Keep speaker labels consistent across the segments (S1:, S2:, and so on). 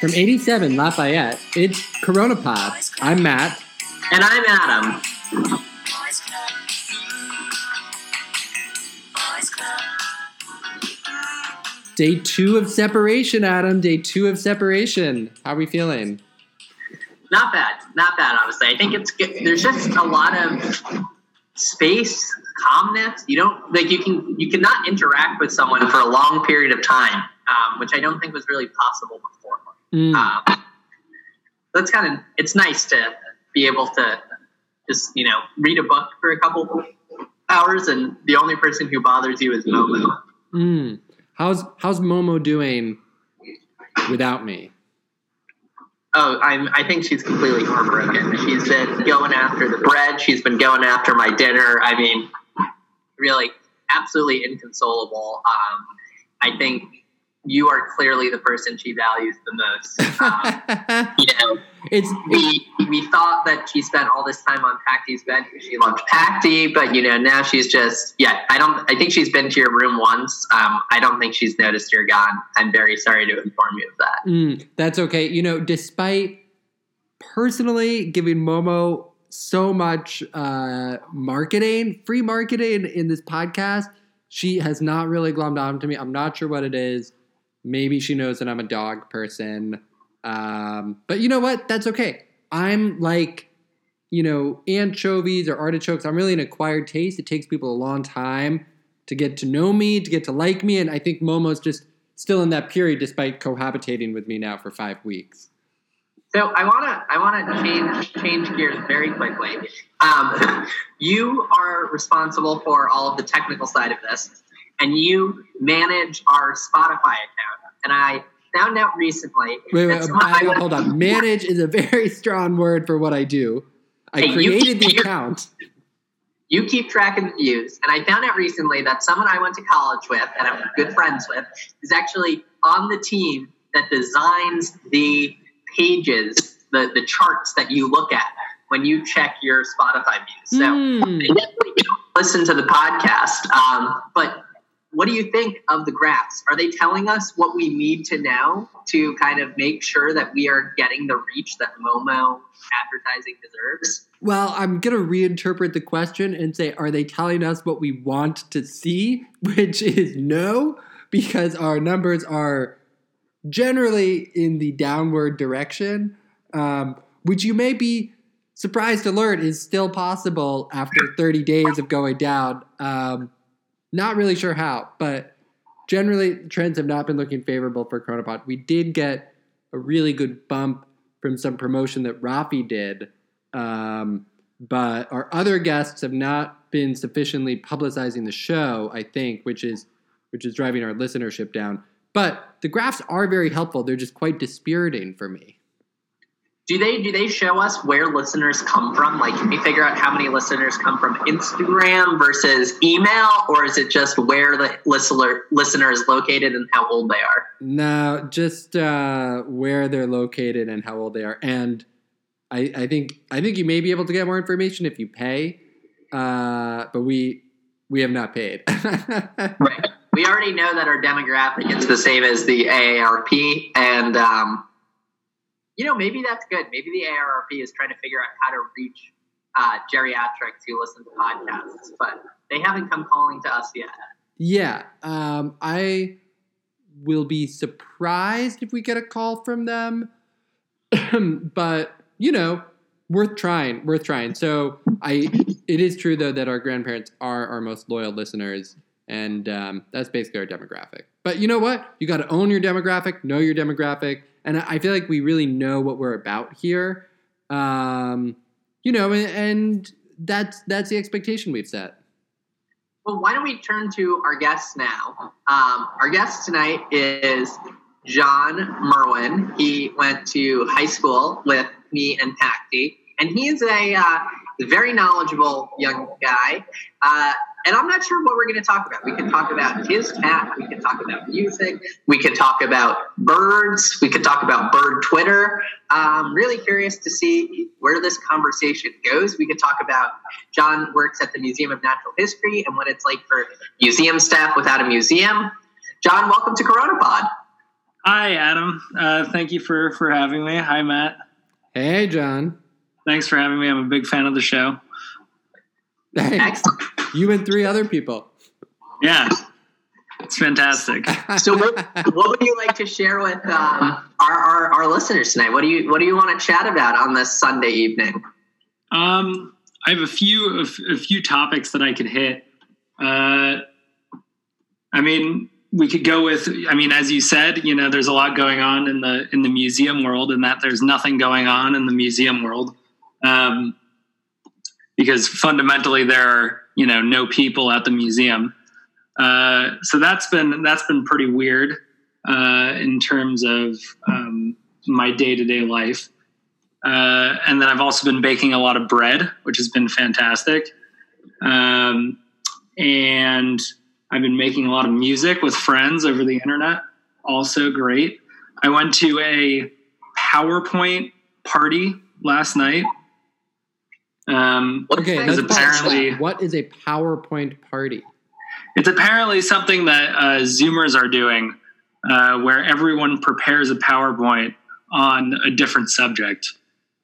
S1: From 87 Lafayette, it's Corona Pod. I'm Matt.
S2: And I'm Adam.
S1: Day two of separation, Adam. Day two of separation. How are we feeling?
S2: Not bad. Not bad, honestly. I think it's good. There's just a lot of space, calmness. You don't like you can you cannot interact with someone for a long period of time, um, which I don't think was really possible before.
S1: Mm.
S2: Um, that's kind of it's nice to be able to just you know read a book for a couple hours, and the only person who bothers you is Momo.
S1: Mm. How's how's Momo doing without me?
S2: Oh, I'm, I think she's completely heartbroken. She's been going after the bread. She's been going after my dinner. I mean, really, absolutely inconsolable. Um, I think you are clearly the person she values the most. Um, you know,
S1: it's
S2: we we thought that she spent all this time on Pacty's bed because she loved Pacty, but you know now she's just yeah. I don't. I think she's been to your room once. Um, I don't think she's noticed you're gone. I'm very sorry to inform you of that.
S1: Mm, that's okay. You know, despite personally giving Momo so much uh, marketing, free marketing in this podcast, she has not really glommed on to me. I'm not sure what it is. Maybe she knows that I'm a dog person. Um, but you know what? That's okay. I'm like, you know, anchovies or artichokes. I'm really an acquired taste. It takes people a long time to get to know me, to get to like me. And I think Momo's just still in that period despite cohabitating with me now for five weeks.
S2: So I wanna I wanna change change gears very quickly. Um, you are responsible for all of the technical side of this, and you manage our Spotify account. And I found out recently.
S1: Wait, wait,
S2: someone-
S1: hang on, hold on. Manage is a very strong word for what I do. I
S2: Hey,
S1: created the
S2: keep- you-
S1: account.
S2: You keep track of the views, and I found out recently that someone I went to college with and I'm good friends with is actually on the team that designs the pages, the the charts that you look at when you check your Spotify views. So. I definitely don't listen to the podcast. Um, but what do you think of the graphs? Are they telling us what we need to know to kind of make sure that we are getting the reach that Momo advertising deserves?
S1: Well, I'm going to reinterpret the question and say, are they telling us what we want to see? Which is no, because our numbers are generally in the downward direction, um, which you may be surprised to learn is still possible after 30 days of going down. Um, not really sure how, but generally trends have not been looking favorable for CoronaPod. We did get a really good bump from some promotion that Rafi did, um, but our other guests have not been sufficiently publicizing the show. I think, which is which is driving our listenership down. But the graphs are very helpful. They're just quite dispiriting for me.
S2: Do they do they show us where listeners come from? Like, can we figure out how many listeners come from Instagram versus email, or is it just where the listener listener is located and how old they are?
S1: No, just uh, where they're located and how old they are. And I, I think I think you may be able to get more information if you pay, uh, but we we have not paid.
S2: Right. We already know that our demographic is the same as the AARP, and um, you know maybe that's good. Maybe the AARP is trying to figure out how to reach uh, geriatrics who listen to podcasts, but they haven't come calling to us yet.
S1: yeah, um, I will be surprised if we get a call from them, but you know, worth trying. Worth trying. So I, it is true though that our grandparents are our most loyal listeners, and um, that's basically our demographic. But you know what? You got to own your demographic, know your demographic, and I feel like we really know what we're about here. Um, you know, and, and that's that's the expectation we've set.
S2: Well, why don't we turn to our guests now? Um, our guest tonight is John Merwin. He went to high school with me and Pacty, and he is a uh, very knowledgeable young guy. Uh, and I'm not sure what we're going to talk about. We can talk about his cat. We can talk about music. We can talk about birds. We can talk about bird Twitter. I'm really curious to see where this conversation goes. We could talk about John works at the Museum of Natural History and what it's like for museum staff without a museum. John, welcome to Corona Pod.
S3: Hi, Adam. Uh, thank you for for having me. Hi, Matt.
S1: Hey, John.
S3: Thanks for having me. I'm a big fan of the show.
S1: Thanks. You and three other people.
S3: Yeah, it's fantastic.
S2: So, what, what would you like to share with um, our, our our listeners tonight? What do you what do you want to chat about on this Sunday evening?
S3: Um, I have a few a few topics that I could hit. Uh, I mean, we could go with. I mean, as you said, you know, there's a lot going on in the in the museum world, and that there's nothing going on in the museum world, um, because fundamentally there are you know no people at the museum. Uh, so that's been that's been pretty weird uh, in terms of um, my day to day life. Uh, and then I've also been baking a lot of bread, which has been fantastic. Um, and I've been making a lot of music with friends over the internet, also great. I went to a PowerPoint party last night. Um,
S1: okay,
S3: because apparently
S1: what is a PowerPoint party?
S3: it's apparently something that uh, Zoomers are doing, uh, where everyone prepares a PowerPoint on a different subject,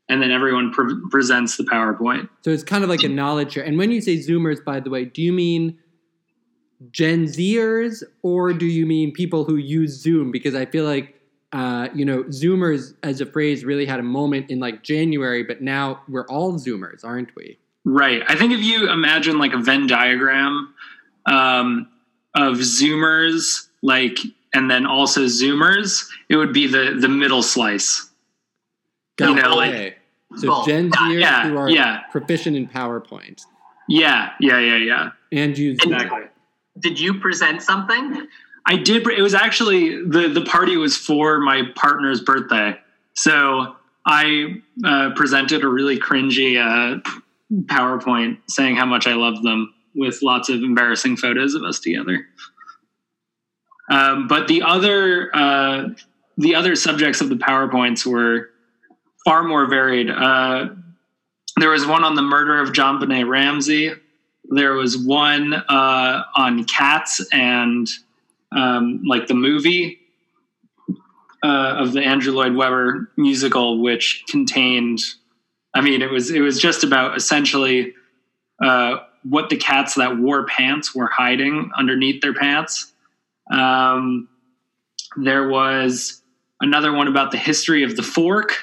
S3: and then everyone pre- presents the PowerPoint.
S1: So it's kind of like a knowledge share. And when you say Zoomers, by the way, do you mean Gen Zers or do you mean people who use Zoom? Because I feel like, uh, you know, Zoomers as a phrase really had a moment in like January, but now we're all Zoomers, aren't we?
S3: Right. I think if you imagine like a Venn diagram um, of Zoomers, like, and then also Zoomers, it would be the the middle slice. You know, like-
S1: so
S2: Oh,
S1: Gen Zers
S3: yeah,
S1: who are
S3: yeah.
S1: proficient in PowerPoint
S3: Yeah, yeah, yeah, yeah.
S1: and you
S3: Exactly.
S2: Did you present something?
S3: I did. It was actually the the party was for my partner's birthday, so I uh, presented a really cringy uh, PowerPoint saying how much I loved them with lots of embarrassing photos of us together. Um, but the other uh, the other subjects of the PowerPoints were far more varied. Uh, there was one on the murder of JonBenét Ramsey. There was one uh, on cats and um, like the movie uh, of the Andrew Lloyd Webber musical, which contained. I mean, it was it was just about essentially uh, what the cats that wore pants were hiding underneath their pants. Um, there was another one about the history of the fork.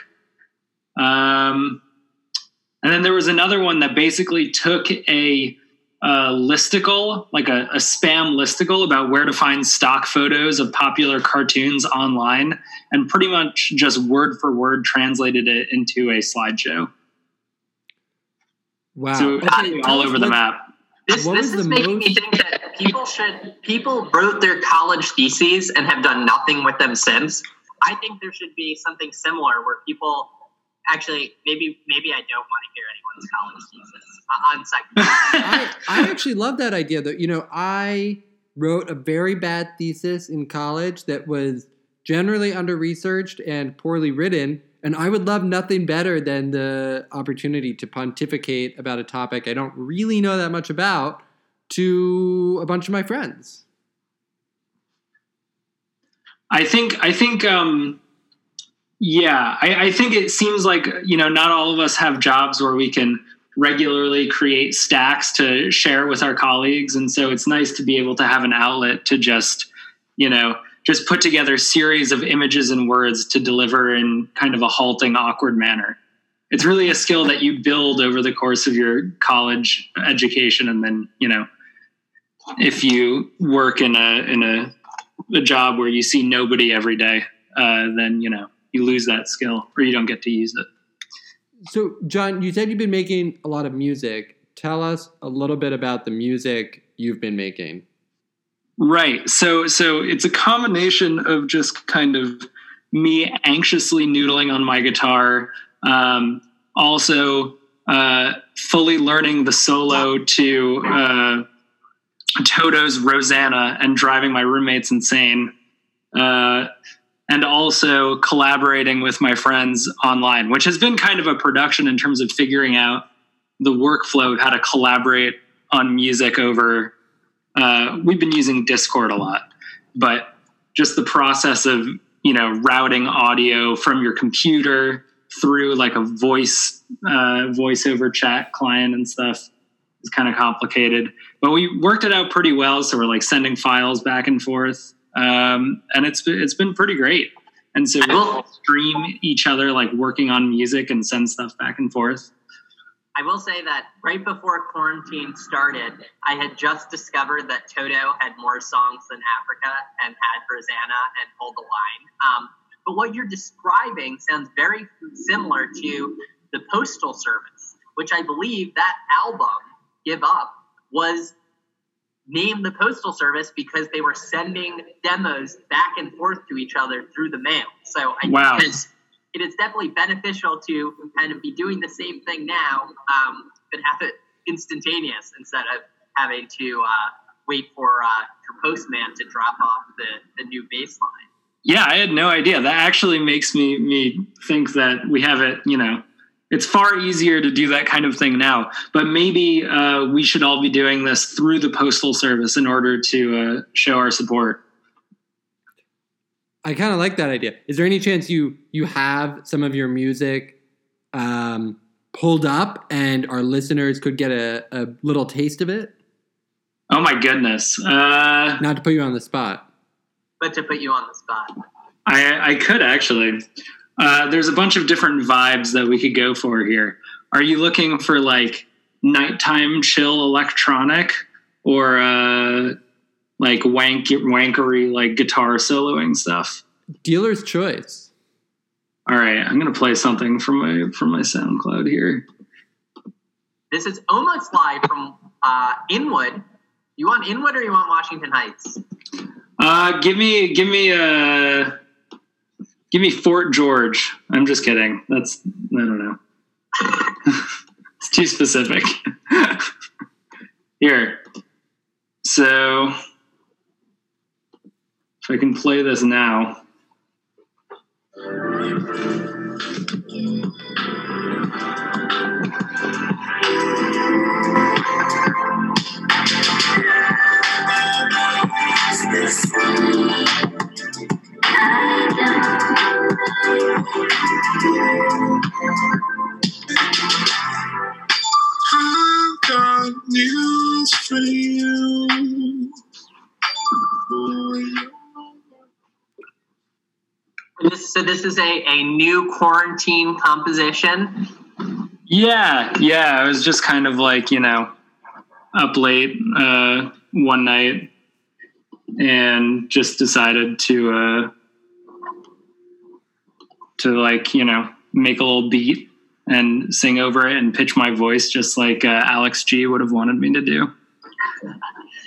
S3: Um, and then there was another one that basically took a, uh listicle, like a, a spam listicle about where to find stock photos of popular cartoons online, and pretty much just word for word translated it into a slideshow.
S1: Wow.
S3: So
S1: Okay,
S3: all over the
S1: let's-
S3: map.
S2: This, this is
S1: the
S2: making me think that people should people wrote their college theses and have done nothing with them since. I think there should be something similar where people actually maybe maybe I don't want to hear anyone's college thesis uh, on second.
S1: I, I actually love that idea though. You know, I wrote a very bad thesis in college that was generally under researched and poorly written. And I would love nothing better than the opportunity to pontificate about a topic I don't really know that much about to a bunch of my friends.
S3: I think I think um yeah, I, I think it seems like you know not all of us have jobs where we can regularly create stacks to share with our colleagues, and so it's nice to be able to have an outlet to just you know just put together series of images and words to deliver in kind of a halting, awkward manner. It's really a skill that you build over the course of your college education, and then you know if you work in a in a a job where you see nobody every day, uh, then you know you lose that skill or you don't get to use it.
S1: So, John, you said you've been making a lot of music. Tell us a little bit about the music you've been making.
S3: Right. So so it's a combination of just kind of me anxiously noodling on my guitar, um, also uh, fully learning the solo to uh, Toto's Rosanna and driving my roommates insane. Uh, and also collaborating with my friends online, which has been kind of a production in terms of figuring out the workflow of how to collaborate on music over. Uh, we've been using Discord a lot, but just the process of you know routing audio from your computer through like a voice uh, voice over chat client and stuff is kind of complicated but we worked it out pretty well so we're like sending files back and forth um, and it's it's been pretty great. And so we'll stream each other like working on music and send stuff back and forth.
S2: I will say that right before quarantine started, I had just discovered that Toto had more songs than Africa and had Rosanna and Hold the Line. Um, but what you're describing sounds very similar to the Postal Service, which I believe that album, Give Up, was named the Postal Service because they were sending demos back and forth to each other through the mail. So I
S3: wow.
S2: think it is definitely beneficial to kind of be doing the same thing now, um, but have it instantaneous instead of having to uh, wait for uh, your postman to drop off the, the new bassline.
S3: Yeah, I had no idea. That actually makes me me think that we have it. You know, it's far easier to do that kind of thing now. But maybe uh, we should all be doing this through the postal service in order to uh, show our support.
S1: I kind of like that idea. Is there any chance you you have some of your music um, pulled up and our listeners could get a, a little taste of it?
S3: Oh my goodness! Uh,
S1: Not to put you on the spot,
S2: but to put you on the spot.
S3: I I could actually. Uh, there's a bunch of different vibes that we could go for here. Are you looking for like nighttime chill electronic or uh, like wank wankery like guitar soloing stuff.
S1: Dealer's choice.
S3: All right, I'm gonna play something from my from my SoundCloud here.
S2: This is almost live from uh, Inwood. You want Inwood or you want Washington Heights?
S3: Uh, give me give me uh give me Fort George. I'm just kidding. That's I don't know. it's too specific. here. So if I can play this now.
S2: This, is a, a new quarantine composition.
S3: Yeah, yeah. I was just kind of like you know up late uh, one night and just decided to uh, to like you know make a little beat and sing over it and pitch my voice just like uh, Alex G would have wanted me to do.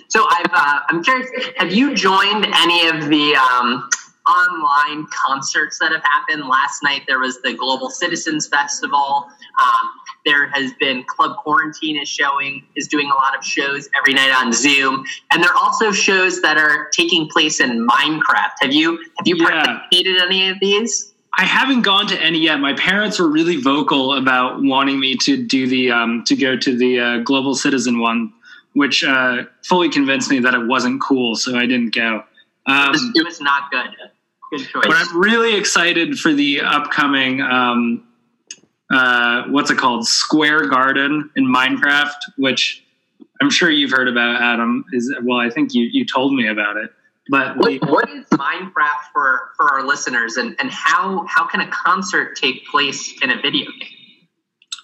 S2: So I've uh, I'm curious. Have you joined any of the um, online concerts that have happened? Last night there was the Global Citizens Festival. Um, there has been Club Quarantine is showing is doing a lot of shows every night on Zoom, and there are also shows that are taking place in Minecraft. Have you have you
S3: Yeah.
S2: participated in any of these?
S3: I haven't gone to any yet. My parents were really vocal about wanting me to do the um, to go to the uh, Global Citizen one, which uh, fully convinced me that it wasn't cool, so I didn't go. Um,
S2: It was, it was not good. Good choice.
S3: but I'm really excited for the upcoming um, uh, what's it called Square Garden in Minecraft, which I'm sure you've heard about. Adam is well, I think you you told me about it, but the,
S2: What, what is Minecraft for for our listeners, and and how how can a concert take place in a video game?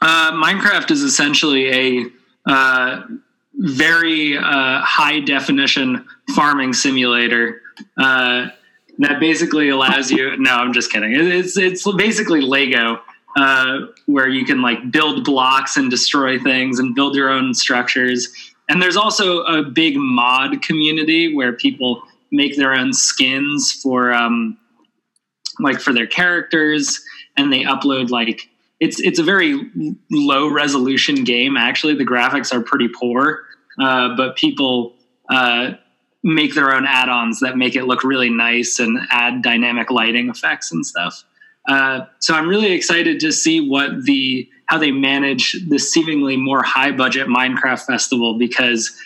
S3: Uh, Minecraft is essentially a uh, very uh, high definition farming simulator uh, that basically allows you. No, I'm just kidding. It's it's basically Lego, uh, where you can like build blocks and destroy things and build your own structures. And there's also a big mod community where people make their own skins for um, like for their characters, and they upload like it's it's a very low resolution game. Actually, the graphics are pretty poor, uh, but people uh, make their own add-ons that make it look really nice and add dynamic lighting effects and stuff. Uh, so I'm really excited to see what the how they manage the seemingly more high budget Minecraft festival because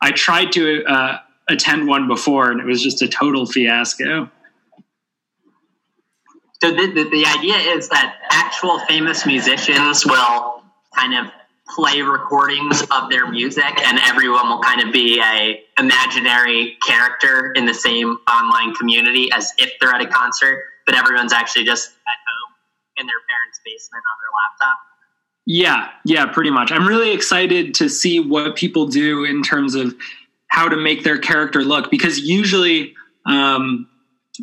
S3: I tried to uh, attend one before and it was just a total fiasco.
S2: So the, the, the idea is that actual famous musicians will kind of play recordings of their music and everyone will kind of be a imaginary character in the same online community as if they're at a concert but everyone's actually just at home in their parents basement on their laptop.
S3: Yeah yeah pretty much. I'm really excited to see what people do in terms of how to make their character look because usually um,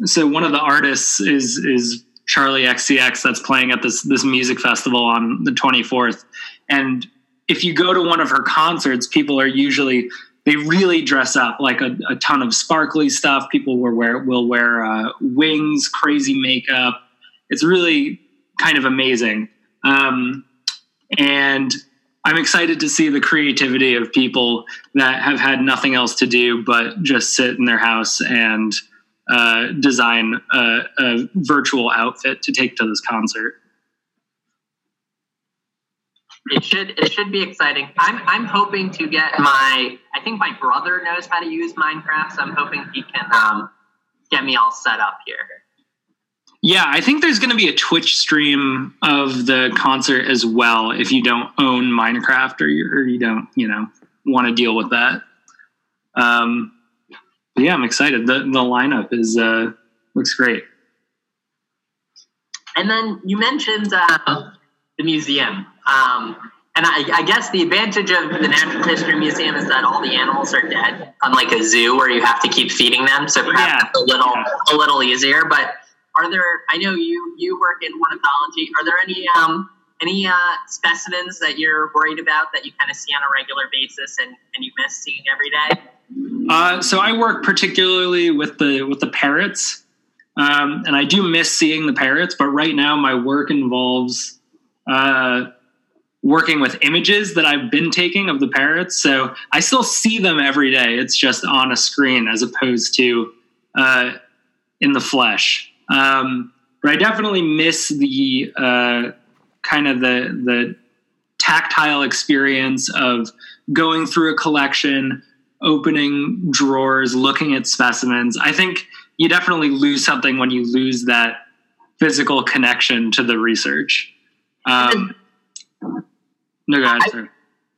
S3: so one of the artists is is Charli XCX that's playing at this this music festival on the 24th and if you go to one of her concerts, people are usually they really dress up like a, a ton of sparkly stuff. People will wear will wear uh, wings, crazy makeup. It's really kind of amazing, um, and I'm excited to see the creativity of people that have had nothing else to do but just sit in their house and uh, design a, a virtual outfit to take to this concert
S2: it should it should be exciting. I'm I'm hoping to get my I think my brother knows how to use Minecraft, so I'm hoping he can um, get me all set up here.
S3: Yeah, I think there's going to be a Twitch stream of the concert as well if you don't own Minecraft or you, or you don't, you know, want to deal with that. Um, yeah, I'm excited. The the lineup is uh, looks great.
S2: And then you mentioned uh, the museum. Um, and I, I, guess the advantage of the Natural History Museum is that all the animals are dead, unlike a zoo where you have to keep feeding them. So perhaps yeah. a little a little easier. But are there? I know you you work in ornithology. Are there any um, any uh, specimens that you're worried about that you kind of see on a regular basis and, and you miss seeing every day?
S3: Uh, so I work particularly with the with the parrots, um, and I do miss seeing the parrots. But right now, my work involves uh, working with images that I've been taking of the parrots. So I still see them every day. It's just on a screen as opposed to uh, in the flesh. Um, but I definitely miss the uh, kind of the the tactile experience of going through a collection, opening drawers, looking at specimens. I think you definitely lose something when you lose that physical connection to the research. Um, no, go ahead,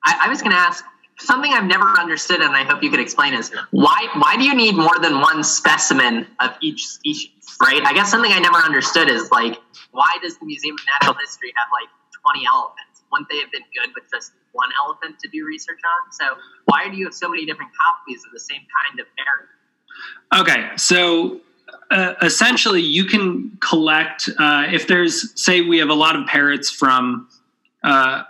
S2: I, I, was going to ask something I've never understood, and I hope you could explain is why why do you need more than one specimen of each species? Right? I guess something I never understood is like why does the Museum of Natural History have like twenty elephants? Wouldn't they have been good with just one elephant to do research on? So why do you have so many different copies of the same kind of parrot?
S3: Okay, so uh, essentially you can collect uh, if there's say we have a lot of parrots from uh,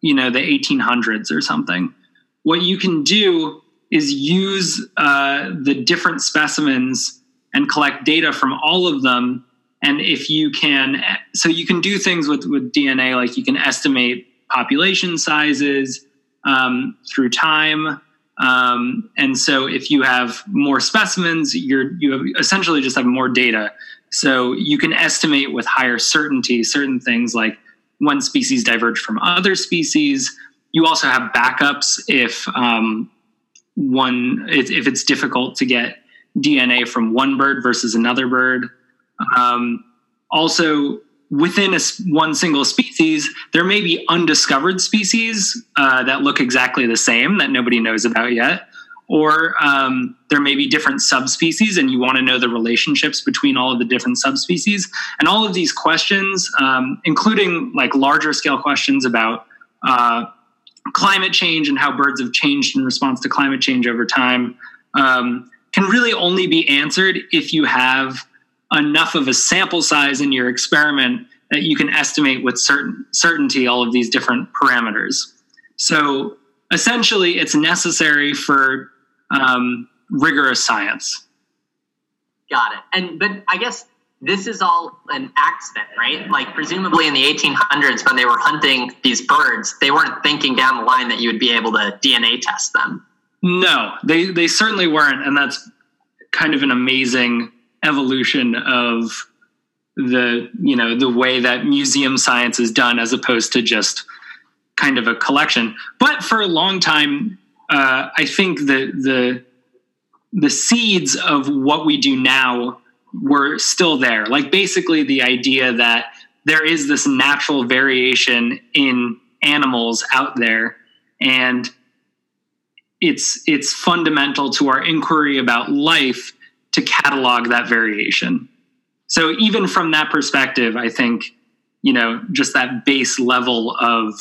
S3: you know the 1800s or something. What you can do is use uh, the different specimens and collect data from all of them. And if you can so you can do things with with dna like you can estimate population sizes um, through time. Um, and so if you have more specimens, you're you have essentially just have more data. So you can estimate with higher certainty certain things like when species diverge from other species. You also have backups if um, one if, if, it's difficult to get DNA from one bird versus another bird. Um, also, within a, one single species, there may be undiscovered species uh, that look exactly the same that nobody knows about yet. Or um, there may be different subspecies, and you want to know the relationships between all of the different subspecies. And all of these questions, um, including like larger scale questions about uh, climate change and how birds have changed in response to climate change over time, um, can really only be answered if you have enough of a sample size in your experiment that you can estimate with certain certainty all of these different parameters. So essentially, it's necessary for um, rigorous science.
S2: Got it. And but I guess this is all an accident, right? Like presumably in the 1800s when they were hunting these birds, they weren't thinking down the line that you would be able to DNA test them.
S3: No, they they certainly weren't, and that's kind of an amazing evolution of the you know the way that museum science is done as opposed to just kind of a collection but for a long time uh, i think the the the seeds of what we do now were still there. Like basically the idea that there is this natural variation in animals out there and it's it's fundamental to our inquiry about life to catalog that variation. So even from that perspective, I think you know just that base level of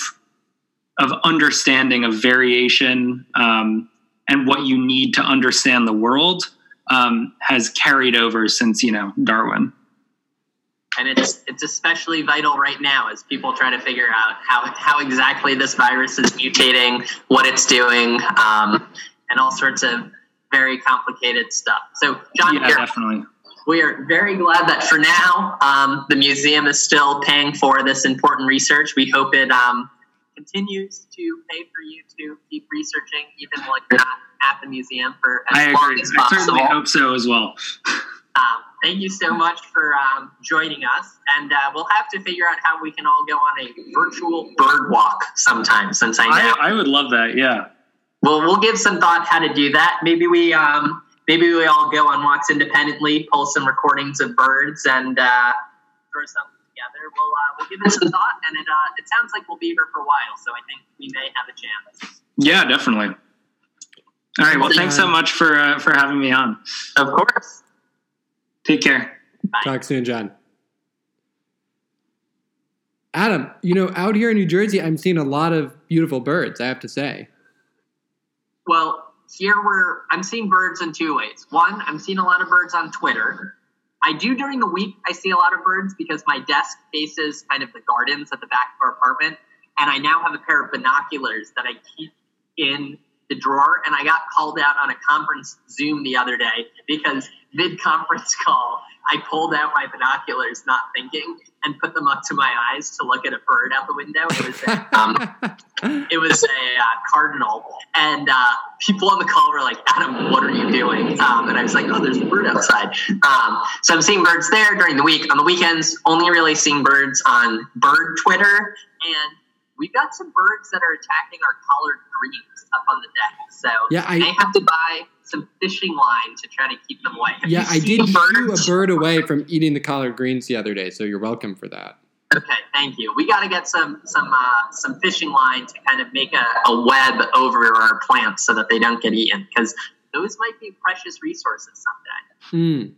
S3: of understanding of variation um, and what you need to understand the world um, has carried over since you know Darwin.
S2: And it's it's especially vital right now as people try to figure out how how exactly this virus is mutating, what it's doing, um, and all sorts of very complicated stuff. So, John,
S3: Yeah,
S2: here,
S3: definitely.
S2: we are very glad that for now um, the museum is still paying for this important research. We hope it um, continues to pay for you to keep researching, even while you're not at the museum for as
S3: I
S2: long
S3: agree.
S2: as
S3: I
S2: possible.
S3: certainly hope so as well.
S2: Um, thank you so much for um, joining us, and uh, we'll have to figure out how we can all go on a virtual bird walk sometime. Since I know,
S3: I, I would love that. Yeah.
S2: well, we'll give some thought how to do that. Maybe we, um, maybe we all go on walks independently, pull some recordings of birds, and uh, throw something together. We'll uh, we'll give it some thought, and it uh, it sounds like we'll be here for a while, so I think we may have a chance.
S3: Yeah, definitely. All right. Well, thanks so much for uh, for having me on.
S2: Of course.
S3: Take care.
S1: Talk soon, John. Adam, you know, out here in New Jersey, I'm seeing a lot of beautiful birds, I have to say.
S2: Well, here we're I'm seeing birds in two ways. One, I'm seeing a lot of birds on Twitter. I do during the week. I see a lot of birds because my desk faces kind of the gardens at the back of our apartment, and I now have a pair of binoculars that I keep in the drawer. And I got called out on a conference Zoom the other day because mid conference call, I pulled out my binoculars, not thinking, and put them up to my eyes to look at a bird out the window. It was a, um, it was a uh, cardinal, and uh, people on the call were like, "Adam, what are you doing?" Um, and I was like, "Oh, there's a bird outside." Um, so I'm seeing birds there during the week. On the weekends, only really seeing birds on bird Twitter, and we've got some birds that are attacking our collard greens up on the deck. So
S1: Yeah, I-
S2: may have to buy some fishing line to try to keep them away. Have
S1: yeah, I did shoo a bird away from eating the collard greens the other day, so you're welcome for that.
S2: Okay, thank you. We got to get some some uh, some fishing line to kind of make a, a web over our plants so that they don't get eaten because those might be precious resources someday.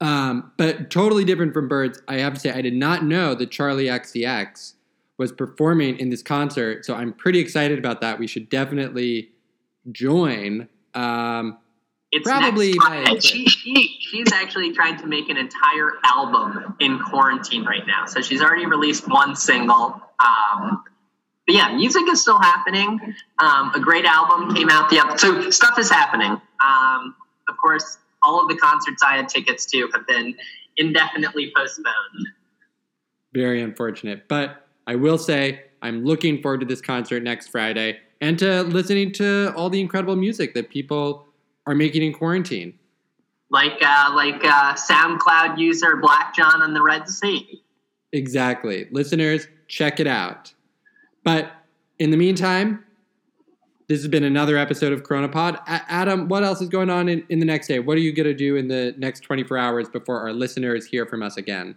S1: Hmm. Um, but totally different from birds. I have to say, I did not know that Charli XCX was performing in this concert, so I'm pretty excited about that. We should definitely join. Um,
S2: It's
S1: Probably
S2: She, she she's actually trying to make an entire album in quarantine right now. So she's already released one single. Um, but yeah, music is still happening. Um, a great album came out the other. So stuff is happening. Um, of course, all of the concerts I had tickets to have been indefinitely postponed.
S1: very unfortunate. But I will say, I'm looking forward to this concert next Friday and to listening to all the incredible music that people are making in quarantine.
S2: Like uh, like uh, SoundCloud user Black John on the Red Sea.
S1: Exactly. Listeners, check it out. But in the meantime, this has been another episode of CoronaPod. A- Adam, what else is going on in, in the next day? What are you going to do in the next 24 hours before our listeners hear from us again?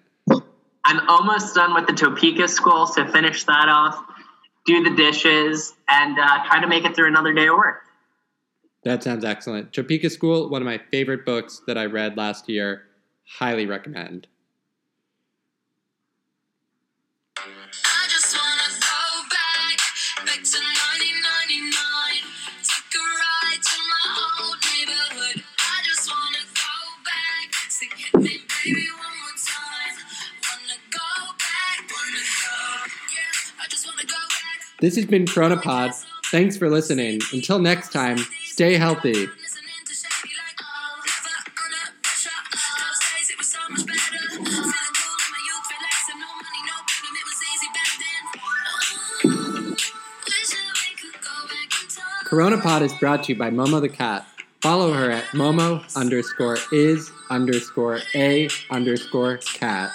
S2: I'm almost done with the Topeka school, so finish that off, do the dishes, and uh, try to make it through another day of work.
S1: That sounds excellent. Topeka School, one of my favorite books that I read last year. Highly recommend. This has been CoronaPod. Thanks for listening. Until next time, stay healthy. CoronaPod is brought to you by Momo the Cat. Follow her at Momo underscore is underscore a underscore cat.